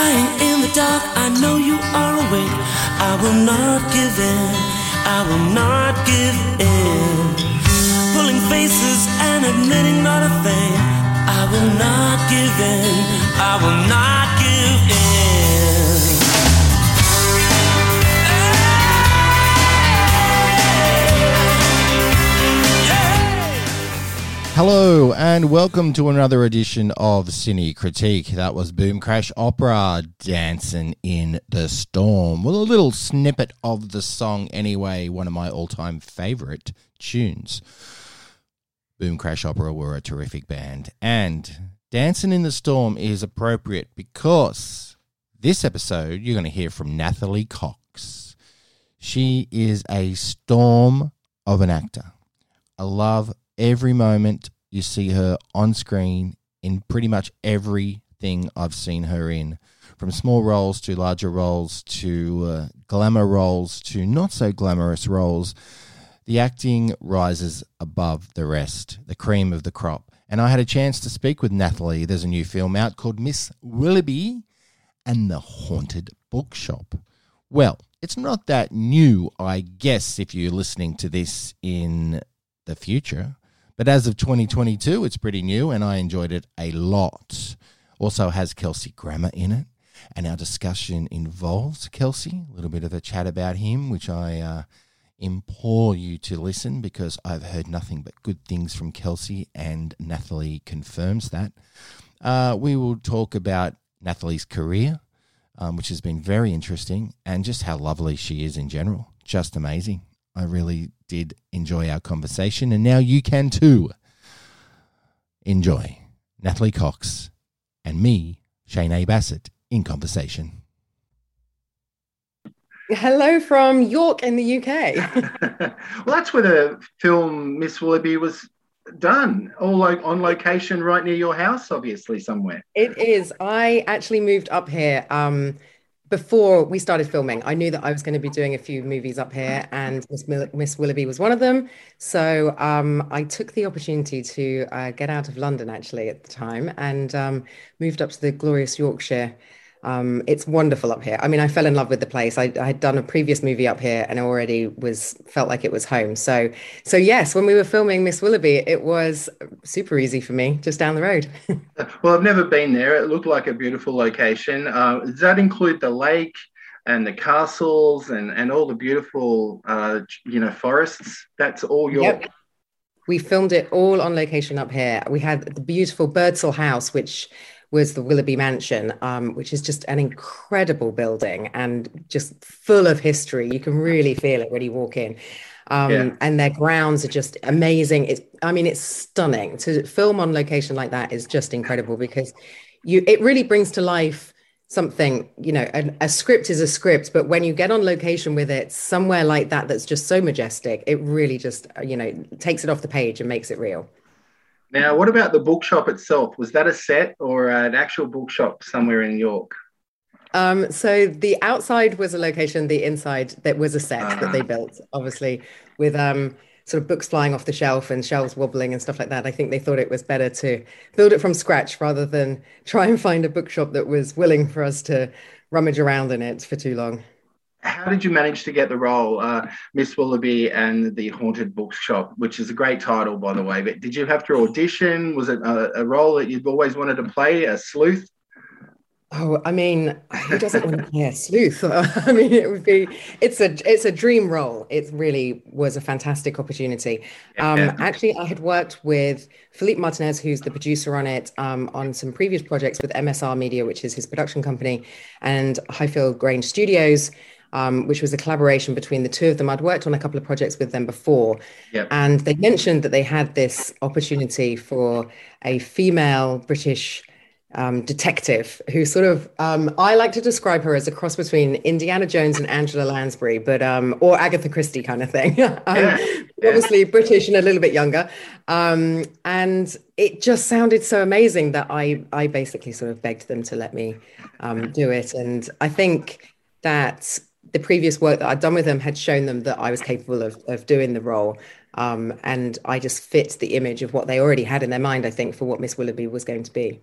lying in the dark, I know you are awake. I will not give in, I will not give in. Pulling faces and admitting not a thing. I will not give in, I will not Hello and welcome to another edition of Cine Critique. That was Boom Crash Opera Dancing in the Storm. Well, a little snippet of the song anyway, one of my all time favourite tunes. Boom Crash Opera were a terrific band. And Dancing in the Storm is appropriate because this episode you're going to hear from Nathalie Cox. She is a storm of an actor. I love every moment you see her on screen in pretty much everything I've seen her in, from small roles to larger roles to uh, glamour roles to not so glamorous roles. The acting rises above the rest, the cream of the crop. And I had a chance to speak with Nathalie. There's a new film out called Miss Willoughby and the Haunted Bookshop. Well, it's not that new, I guess, if you're listening to this in the future. But as of 2022, it's pretty new and I enjoyed it a lot. Also has Kelsey Grammer in it. And our discussion involves Kelsey, a little bit of a chat about him, which I uh, implore you to listen because I've heard nothing but good things from Kelsey, and Nathalie confirms that. Uh, we will talk about Nathalie's career, um, which has been very interesting, and just how lovely she is in general. Just amazing. I really did enjoy our conversation, and now you can too. Enjoy Nathalie Cox and me, Shane A. Bassett, in conversation. Hello from York in the UK. well, that's where the film Miss Willoughby was done, all like on location right near your house, obviously somewhere. it is. I actually moved up here um, before we started filming. I knew that I was going to be doing a few movies up here, and Miss, Mill- Miss Willoughby was one of them. So um, I took the opportunity to uh, get out of London actually at the time and um, moved up to the glorious Yorkshire. Um, it's wonderful up here. I mean, I fell in love with the place. I, I had done a previous movie up here and already was felt like it was home. So, so yes, when we were filming Miss Willoughby, it was super easy for me, just down the road. Well, I've never been there. It looked like a beautiful location. Uh, does that include the lake and the castles and, and all the beautiful, uh, you know, forests? That's all your. Yep. We filmed it all on location up here. We had the beautiful Birdsall House, which was the Willoughby Mansion, um, which is just an incredible building and just full of history. You can really feel it when you walk in. Um, Yeah. And their grounds are just amazing. It's, I mean, it's stunning. To film on location like that is just incredible because you, it really brings to life something you know a, a script is a script but when you get on location with it somewhere like that that's just so majestic it really just you know takes it off the page and makes it real Now, what about the bookshop itself? Was that a set or an actual bookshop somewhere in York? um so the outside was a location the inside that was a set that they Ah. built obviously with um sort of books flying off the shelf and shelves wobbling and stuff like that i think they thought it was better to build it from scratch rather than try and find a bookshop that was willing for us to rummage around in it for too long How did you manage to get the role, uh, Miss Willoughby and the Haunted Bookshop, which is a great title, by the way? But did you have to audition? Was it a, a role that you've always wanted to play, a sleuth? Oh, I mean, who doesn't want to play a sleuth? I mean, it would be, it's a, it's a dream role. It really was a fantastic opportunity. Um, Yeah. actually, I had worked with Philippe Martinez, who's the producer on it, um, on some previous projects with MSR Media, which is his production company, and Highfield Grange Studios, um, which was a collaboration between the two of them. I'd worked on a couple of projects with them before, Yep. and they mentioned that they had this opportunity for a female British um, detective who sort of um, I like to describe her as a cross between Indiana Jones and Angela Lansbury, but um, or Agatha Christie kind of thing. um, Yeah. Obviously British and a little bit younger, um, and it just sounded so amazing that I I basically sort of begged them to let me um, do it, and I think that the previous work that I'd done with them had shown them that I was capable of of doing the role. Um, and I just fit the image of what they already had in their mind, I think, for what Miss Willoughby was going to be.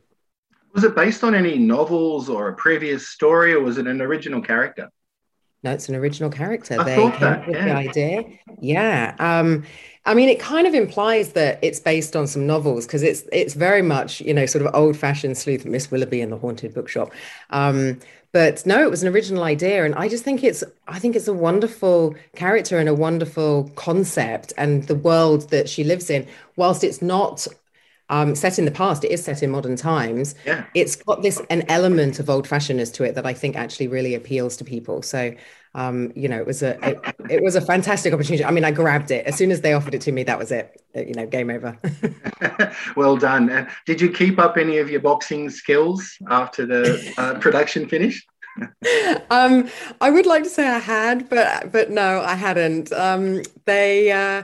Was it based on any novels or a previous story, or was it an original character? No, it's an original character. I they thought came that, up with yeah. the idea. Yeah. Um, I mean, it kind of implies that it's based on some novels because it's it's very much you know sort of old fashioned sleuth Miss Willoughby in the haunted bookshop. Um, but no, it was an original idea, and I just think it's I think it's a wonderful character and a wonderful concept, and the world that she lives in. Whilst it's not um, set in the past, it is set in modern times. Yeah. It's got this an element of old fashionedness to it that I think actually really appeals to people. So, um, you know, it was a it, it was a fantastic opportunity. I mean, I grabbed it as soon as they offered it to me. That was it. Uh, You know, game over. well done. Did you keep up any of your boxing skills after the uh, production finished? Um, I would like to say I had, but but no, I hadn't. Um, they, uh,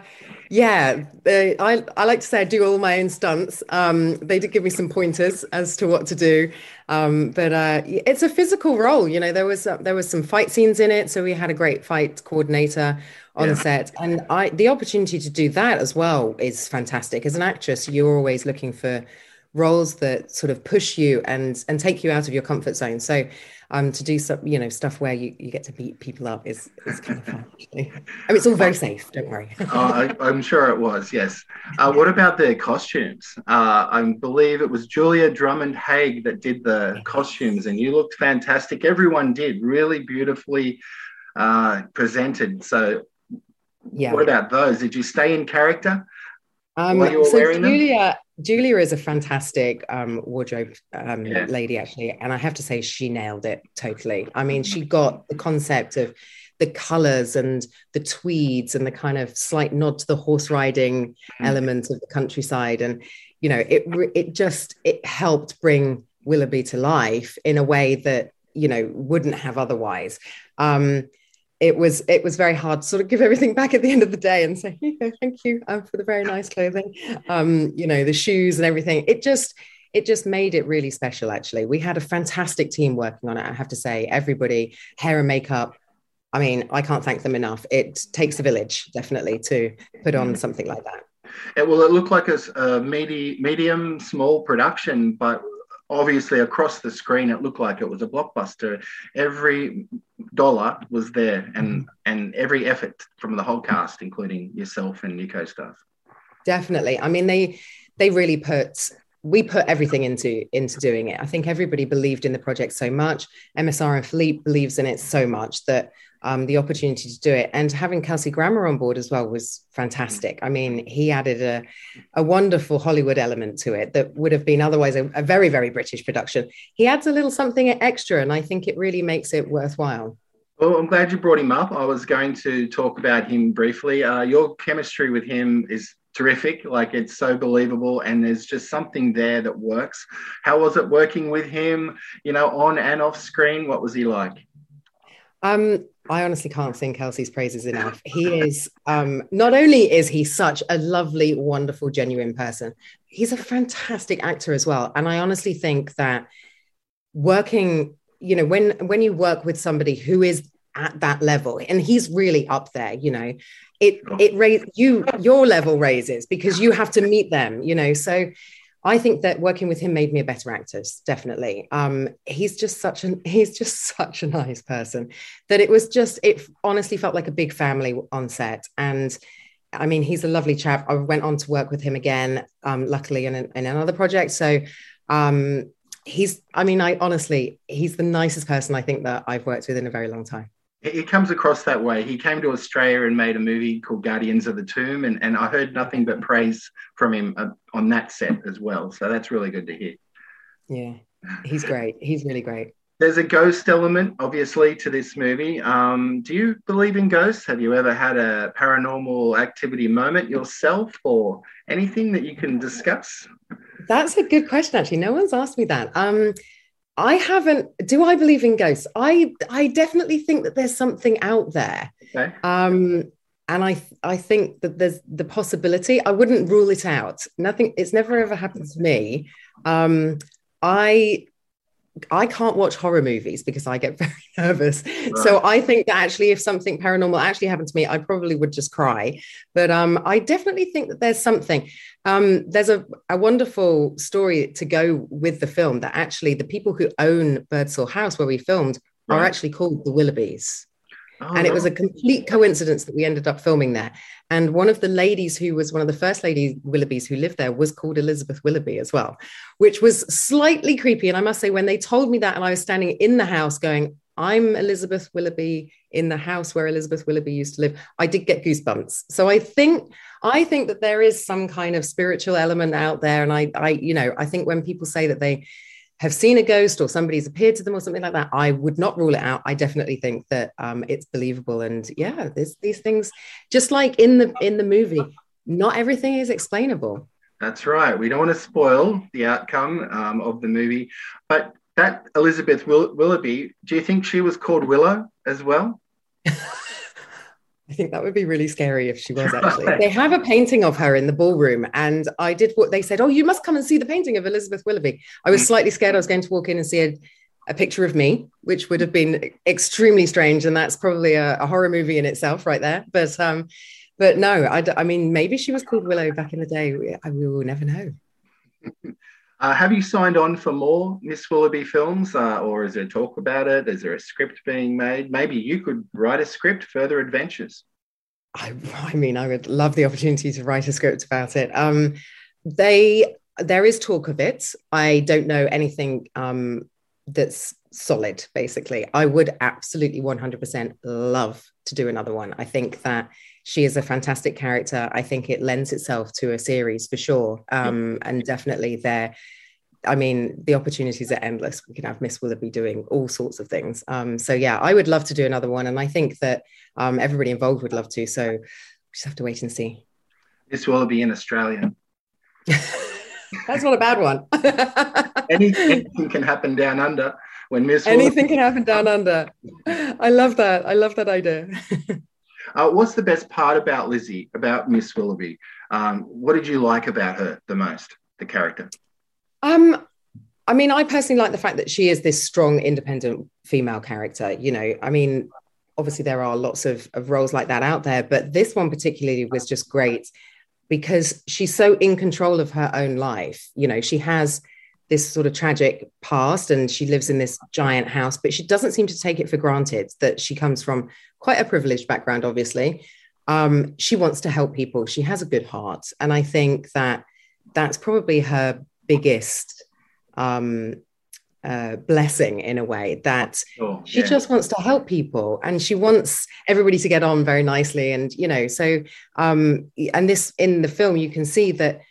yeah, they, I I like to say I do all my own stunts. Um, they did give me some pointers as to what to do, um, but uh, it's a physical role. You know, there was uh, there was some fight scenes in it, so we had a great fight coordinator on Yeah. set, and I the opportunity to do that as well is fantastic. As an actress, you're always looking for roles that sort of push you and and take you out of your comfort zone. So um to do some you know stuff where you, you get to beat people up is is kind of fun. Actually. I mean it's all very safe, don't worry. Oh, I, I'm sure it was, yes. Uh, what about the costumes? Uh, I believe it was Julia Drummond Haig that did the costumes, and you looked fantastic. Everyone did, really beautifully uh, presented. So, yeah. what about those? Did you stay in character? Um, while you were so wearing them? Julia, is a fantastic um, wardrobe um, Yeah. lady, actually, and I have to say she nailed it totally. I mean, she got the concept of the colors and the tweeds and the kind of slight nod to the horse riding Mm. element of the countryside, and you know, it it just it helped bring Willoughby to life in a way that you know wouldn't have otherwise. Um, it was it was very hard to sort of give everything back at the end of the day and say "Here you go, thank you um, for the very nice clothing um, you know the shoes and everything. It just it just made it really special actually. We had a fantastic team working on it i have to say. Everybody hair and makeup i mean i can't thank them enough. It takes a village definitely to put on something like that. It, well, it looked like a medi- medium, small production, but obviously across the screen, it looked like it was a blockbuster. Every dollar was there, and mm-hmm. and every effort from the whole cast, including yourself and your co-stars. definitely i mean they they really put we put everything into into doing it. I think everybody believed in the project so much. Msr and philippe believes in it so much that um, the opportunity to do it and having kelsey grammer on board as well was fantastic. I mean he added a, a wonderful hollywood element to it that would have been otherwise a, a very very british production. He adds a little something extra and i think it really makes it worthwhile. Well, I'm glad you brought him up. I was going to talk about him briefly. Uh, your chemistry with him is terrific. Like it's so believable, and there's just something there that works. How was it working with him? You know, on and off screen. What was he like? Um, I honestly can't sing Kelsey's praises enough. He is um, not only is he such a lovely, wonderful, genuine person, he's a fantastic actor as well. And I honestly think that working, you know, when when you work with somebody who is at that level, and he's really up there, you know, it it raise you your level raises because you have to meet them, you know. So I think that working with him made me a better actor, definitely. Um, he's just such an he's just such a nice person that it was just it honestly felt like a big family on set. And I mean, he's a lovely chap. I went on to work with him again, um, luckily in, an, in another project. So um, he's I mean, I honestly he's the nicest person I think that I've worked with in a very long time. He he comes across that way. He came to Australia and made a movie called Guardians of the Tomb, and, and I heard nothing but praise from him uh, on that set as well. So that's really good to hear. Yeah, he's great. He's really great. There's a ghost element, obviously, to this movie. Um, do you believe in ghosts? Have you ever had a paranormal activity moment yourself, or anything that you can discuss? That's a good question, actually. No one's asked me that. Um, I haven't. Do I believe in ghosts? I I definitely think that there's something out there. Okay. Um, and I I think that there's the possibility. I wouldn't rule it out. Nothing. It's never ever happened to me. Um, I I can't watch horror movies because I get very nervous. Right. So I think that actually, if something paranormal actually happened to me, I probably would just cry. But um, I definitely think that there's something. Um, there's a, a wonderful story to go with the film that actually the people who own Birdsall House, where we filmed, right. are actually called the Willoughbys. Oh, and it was a complete coincidence that we ended up filming there. And one of the ladies who was one of the first lady Willoughbys who lived there was called Elizabeth Willoughby as well, which was slightly creepy. And I must say, when they told me that, and I was standing in the house going, I'm Elizabeth Willoughby in the house where Elizabeth Willoughby used to live. I did get goosebumps. So I think I think that there is some kind of spiritual element out there. And I I, you know, I think when people say that they have seen a ghost or somebody's appeared to them or something like that, I would not rule it out. I definitely think that um, it's believable. And yeah, there's these things, just like in the in the movie, not everything is explainable. That's right. We don't want to spoil the outcome um, of the movie, but that Elizabeth Will- Willoughby, do you think she was called Willow as well? I think that would be really scary if she was actually. they have a painting of her in the ballroom, and I did what they said. Oh, you must come and see the painting of Elizabeth Willoughby. I was mm. slightly scared I was going to walk in and see a, a picture of me, which would have been extremely strange, and that's probably a, a horror movie in itself, right there. But um, but no, I, I mean, maybe she was called Willow back in the day. We, we will never know. Uh, have you signed on for more Miss Willoughby films, uh, or is there talk about it? Is there a script being made? Maybe you could write a script, Further Adventures. I, I mean, I would love the opportunity to write a script about it. Um, they there is talk of it. I don't know anything um, that's solid. Basically, I would absolutely 100% love to do another one. I think that she is a fantastic character. I think it lends itself to a series for sure. Um, and definitely there, I mean, the opportunities are endless. We can have Miss Willoughby doing all sorts of things. Um, so yeah, I would love to do another one. And I think that um, everybody involved would love to. So we just have to wait and see. Miss Willoughby in Australia. That's not a bad one. anything, anything can happen down under when Miss Anything can happen down under. I love that. I love that idea. Uh, what's the best part about Lizzie, about Miss Willoughby? Um, what did you like about her the most, the character? Um, I mean, I personally like the fact that she is this strong, independent female character. You know, I mean, obviously there are lots of, of roles like that out there, but this one particularly was just great because she's so in control of her own life. You know, she has this sort of tragic past and she lives in this giant house, but she doesn't seem to take it for granted that she comes from quite a privileged background, obviously. Um, she wants to help people. She has a good heart. And I think that that's probably her biggest um, uh, blessing in a way that oh, she yeah. just wants to help people and she wants everybody to get on very nicely. And, you know, so, um, and this in the film, you can see that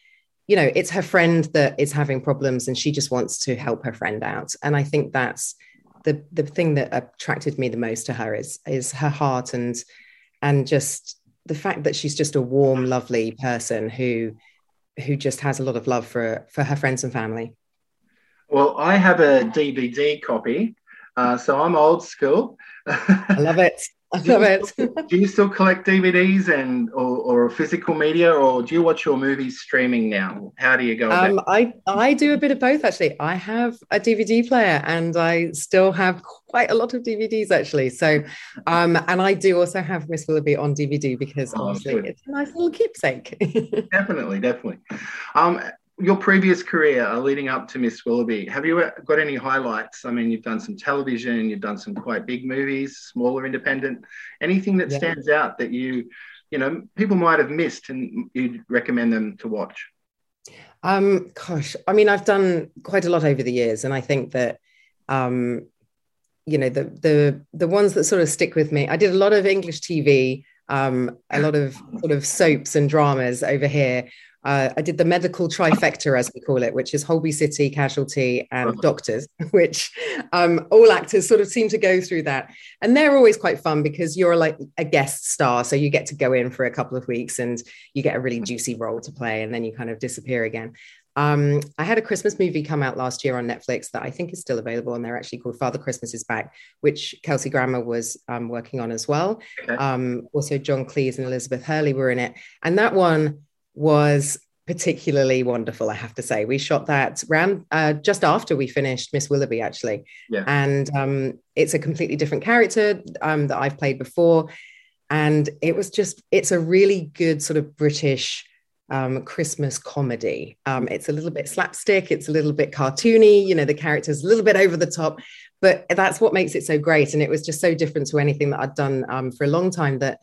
you know, it's her friend that is having problems and she just wants to help her friend out. And I think that's the the thing that attracted me the most to her is is her heart and and just the fact that she's just a warm, lovely person who who just has a lot of love for for her friends and family. Well, I have a DVD copy, uh, so I'm old school. I love it. I love it. do you still collect DVDs and or, or, physical media, or do you watch your movies streaming now? How do you go? Um, I I do a bit of both actually. I have a DVD player, and I still have quite a lot of DVDs actually. So, um, and I do also have Miss Willoughby on DVD because oh, obviously it's a nice little keepsake. definitely, definitely. Um, your previous career uh, leading up to Miss Willoughby, have you got any highlights? I mean, you've done some television, you've done some quite big movies, smaller independent. Anything that yeah. stands out that you, you know, people might have missed and you'd recommend them to watch? Um, gosh, I mean, I've done quite a lot over the years, and I think that, um, you know, the the the ones that sort of stick with me. I did a lot of English TV, um, a lot of sort of soaps and dramas over here uh, I did the medical trifecta, as we call it, which is Holby City, Casualty, and Doctors, which um, all actors sort of seem to go through that. And they're always quite fun because you're like a guest star. So you get to go in for a couple of weeks and you get a really juicy role to play, and then you kind of disappear again. Um, I had a Christmas movie come out last year on Netflix that I think is still available, and they're actually called Father Christmas is Back, which Kelsey Grammer was um, working on as well. Okay. Um, also, John Cleese and Elizabeth Hurley were in it. And that one, was particularly wonderful, I have to say. We shot that around uh, just after we finished Miss Willoughby, actually. Yeah. And um, it's a completely different character um, that I've played before. And it was just, it's a really good sort of British um, Christmas comedy. Um, it's a little bit slapstick, it's a little bit cartoony, you know, the character's a little bit over the top, but that's what makes it so great. And it was just so different to anything that I'd done um, for a long time that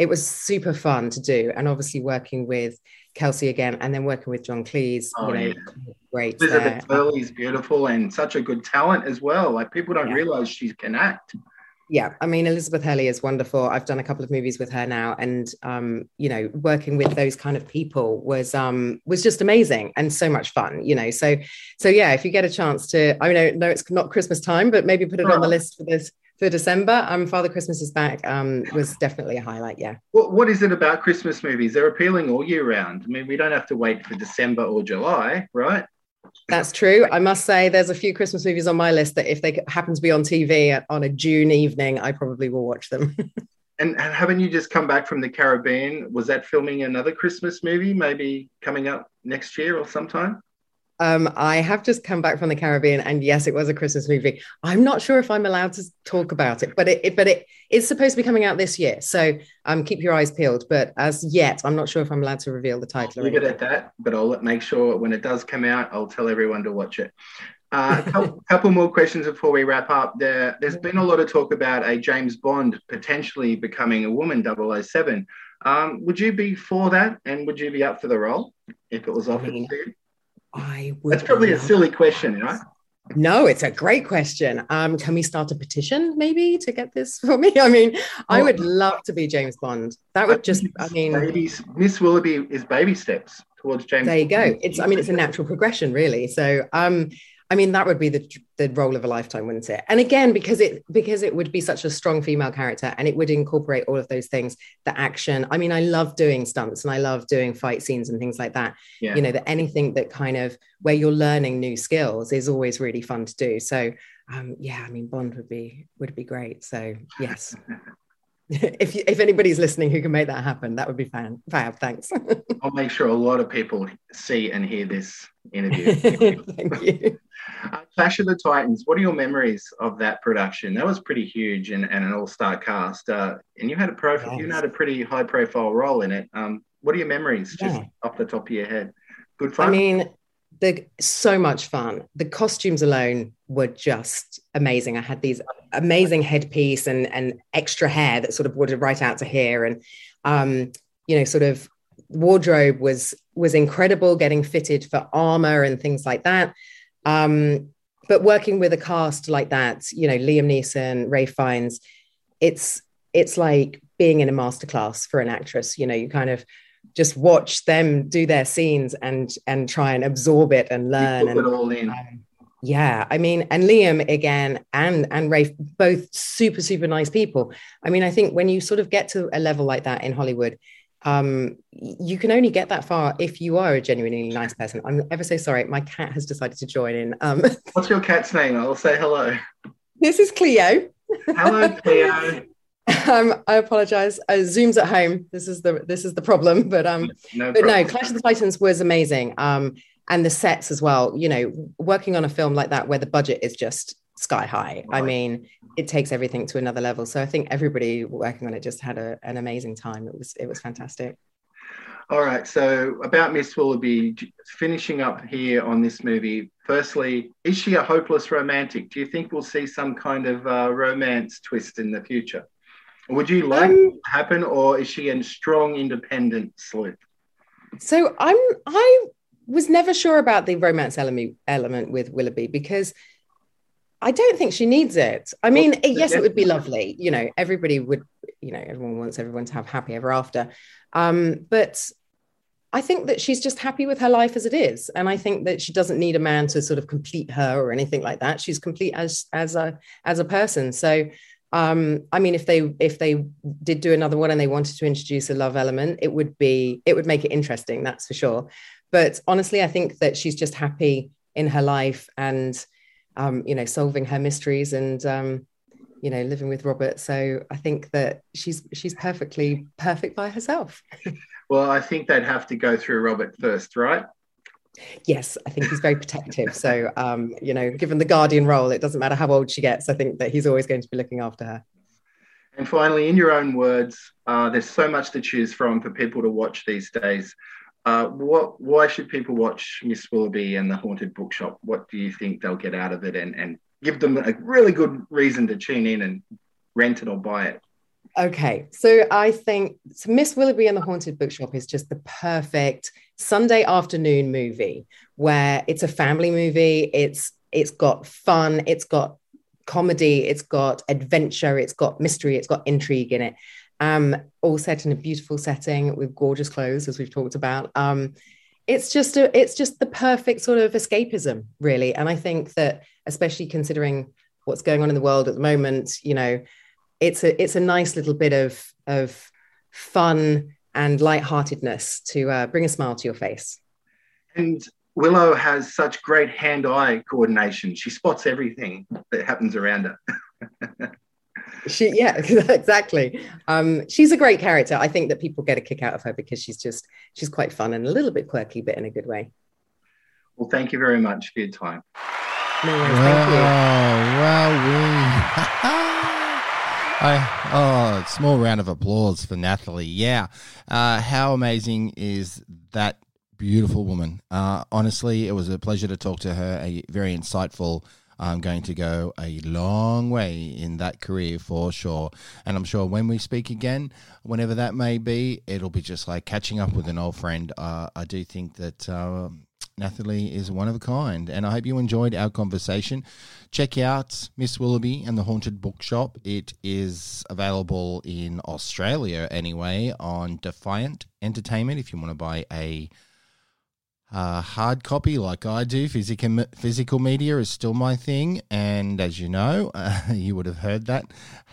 it was super fun to do. And obviously working with Kelsey again, and then working with John Cleese, Oh, you know, yeah. great. Elizabeth there. Hurley is beautiful and such a good talent as well. Like people don't Yeah. realize she can act. yeah i mean elizabeth hurley is wonderful i've done a couple of movies with her now and um you know working with those kind of people was um was just amazing and so much fun you know so so yeah if you get a chance to i know no it's not christmas time but maybe put it on the list for this for december um father christmas is back um was definitely a highlight yeah What, what is it about Christmas movies? They're appealing all year round. I mean, we don't have to wait for December or July, right? that's true i must say there's a few christmas movies on my list that if they happen to be on tv on a june evening i probably will watch them And, and haven't you just come back from the Caribbean? Was that filming another Christmas movie, maybe coming up next year or sometime? Um, I have just come back from the Caribbean, and yes, it was a Christmas movie. I'm not sure if I'm allowed to talk about it, but it, it but it is supposed to be coming out this year. So um, keep your eyes peeled. But as yet, I'm not sure if I'm allowed to reveal the title. or Leave it at that, but I'll make sure when it does come out, I'll tell everyone to watch it. Uh, a couple, couple more questions before we wrap up. There, there's been a lot of talk about a James Bond potentially becoming a woman, 007. Um, would you be for that? And would you be up for the role if it was offered mean, to you? I would. That's probably a silly question, right? No, it's a great question. Um, can we start a petition maybe to get this for me? I mean, I Oh. would love to be James Bond. That would just. I mean, Babies, Miss Willoughby is baby steps towards James. there you go it's i mean it's a natural progression really so um i mean that would be the the role of a lifetime wouldn't it? And again because it because it would be such a strong female character and it would incorporate all of those things the action. I mean i love doing stunts and i love doing fight scenes and things like that. Yeah. you know that anything that kind of where you're learning new skills is always really fun to do. So um yeah i mean bond would be would be great. So yes if you, if anybody's listening who can make that happen that would be fan fab thanks I'll make sure a lot of people see and hear this interview. thank you Uh, Clash of the Titans, what are your memories of that production? That was pretty huge and, and an all star cast. Uh, and you had a pro, you had a pretty high profile role in it. Um, what are your memories just off the top of your head? Good fun. I mean, the so much fun. The costumes alone were just amazing. I had these amazing headpiece and and extra hair that sort of watered right out to here, and um, you know, sort of wardrobe was was incredible. Getting fitted for armor and things like that. Um, but working with a cast like that, you know, Liam Neeson, Ralph Fiennes, it's it's like being in a masterclass for an actress. You know, you kind of just watch them do their scenes and and try and absorb it and learn and it all in. um, yeah i mean and liam again and and ralph both super super nice people i mean i think when you sort of get to a level like that in hollywood um you can only get that far if you are a genuinely nice person i'm ever so sorry my cat has decided to join in um What's your cat's name? I'll say hello. this is cleo Hello, Cleo. um i apologize uh, zoom's at home this is the this is the problem but um No but no. Clash of the Titans was amazing. Um, and the sets as well. You know, working on a film like that where the budget is just sky high. I mean, it takes everything to another level. So I think everybody working on it just had a, an amazing time. It was it was fantastic. All right. So about Miss Willoughby, finishing up here on this movie. Firstly, is she a hopeless romantic? Do you think we'll see some kind of uh, romance twist in the future? Would you like Um, to happen, or is she a strong, independent sleuth? So I'm I was never sure about the romance element element with Willoughby because I don't think she needs it. I mean, Well, yes, it would be lovely. You know, everybody would, you know, everyone wants everyone to have happy ever after. Um, but I think that she's just happy with her life as it is. And I think that she doesn't need a man to sort of complete her or anything like that. She's complete as as a as a person. So um, I mean, if they if they did do another one and they wanted to introduce a love element, it would be it would make it interesting, that's for sure. But honestly, I think that she's just happy in her life and um, you know, solving her mysteries and um, you know, living with Robert. So I think that she's she's perfectly perfect by herself. well, I think they'd have to go through Robert first, right? Yes, I think he's very protective. So, um, you know, given the guardian role, it doesn't matter how old she gets. I think that he's always going to be looking after her. And finally, in your own words, uh, there's so much to choose from for people to watch these days. Uh, what, why should people watch Miss Willoughby and the Haunted Bookshop? What do you think they'll get out of it, and, and give them a really good reason to tune in and rent it or buy it? Okay, so I think so Miss Willoughby and the Haunted Bookshop is just the perfect Sunday afternoon movie where it's a family movie. It's it's got fun, it's got comedy, it's got adventure, it's got mystery, it's got intrigue in it. Um, all set in a beautiful setting with gorgeous clothes, as we've talked about. Um, it's just a it's just the perfect sort of escapism, really. And I think that, especially considering what's going on in the world at the moment, you know, it's a it's a nice little bit of of fun and lightheartedness to uh, bring a smile to your face. And Willow has such great hand-eye coordination. She spots everything that happens around her. she, yeah, exactly. Um, she's a great character. I think that people get a kick out of her because she's just she's quite fun and a little bit quirky, but in a good way. Well, thank you very much for your time. No worries. Thank you. Wow, I, oh, small round of applause for Nathalie. Yeah. Uh, how amazing is that beautiful woman? Uh, honestly, it was a pleasure to talk to her. A very insightful. I'm going to go a long way in that career for sure. And I'm sure when we speak again, whenever that may be, it'll be just like catching up with an old friend. Uh, I do think that. Uh, Nathalie is one of a kind, and I hope you enjoyed our conversation. Check out Miss Willoughby and the Haunted Bookshop. It is available in Australia anyway on Defiant Entertainment if you want to buy a uh, hard copy like I do. Physical, physical media is still my thing. And as you know, uh, you would have heard that.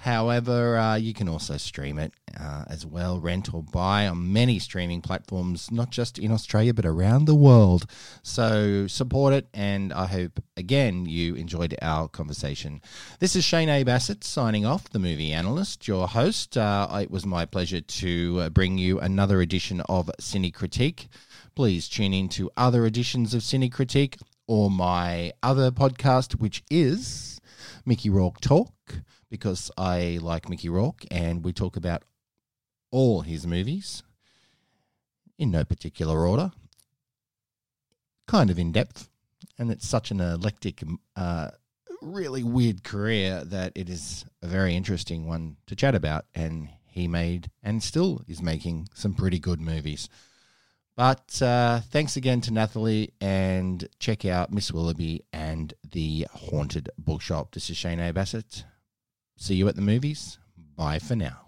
However, uh, you can also stream it uh, as well, rent or buy on many streaming platforms, not just in Australia, but around the world. So support it. And I hope, again, you enjoyed our conversation. This is Shane A. Bassett signing off, the movie analyst, your host. Uh, it was my pleasure to uh, bring you another edition of Cine Critique please tune in to other editions of Cine Critique or my other podcast, which is Mickey Rourke Talk, because I like Mickey Rourke and we talk about all his movies in no particular order, kind of in depth. And it's such an eclectic, uh, really weird career that it is a very interesting one to chat about. And he made and still is making some pretty good movies. But uh, thanks again to Nathalie and check out Miss Willoughby and the Haunted Bookshop. This is Shane A. Bassett. See you at the movies. Bye for now.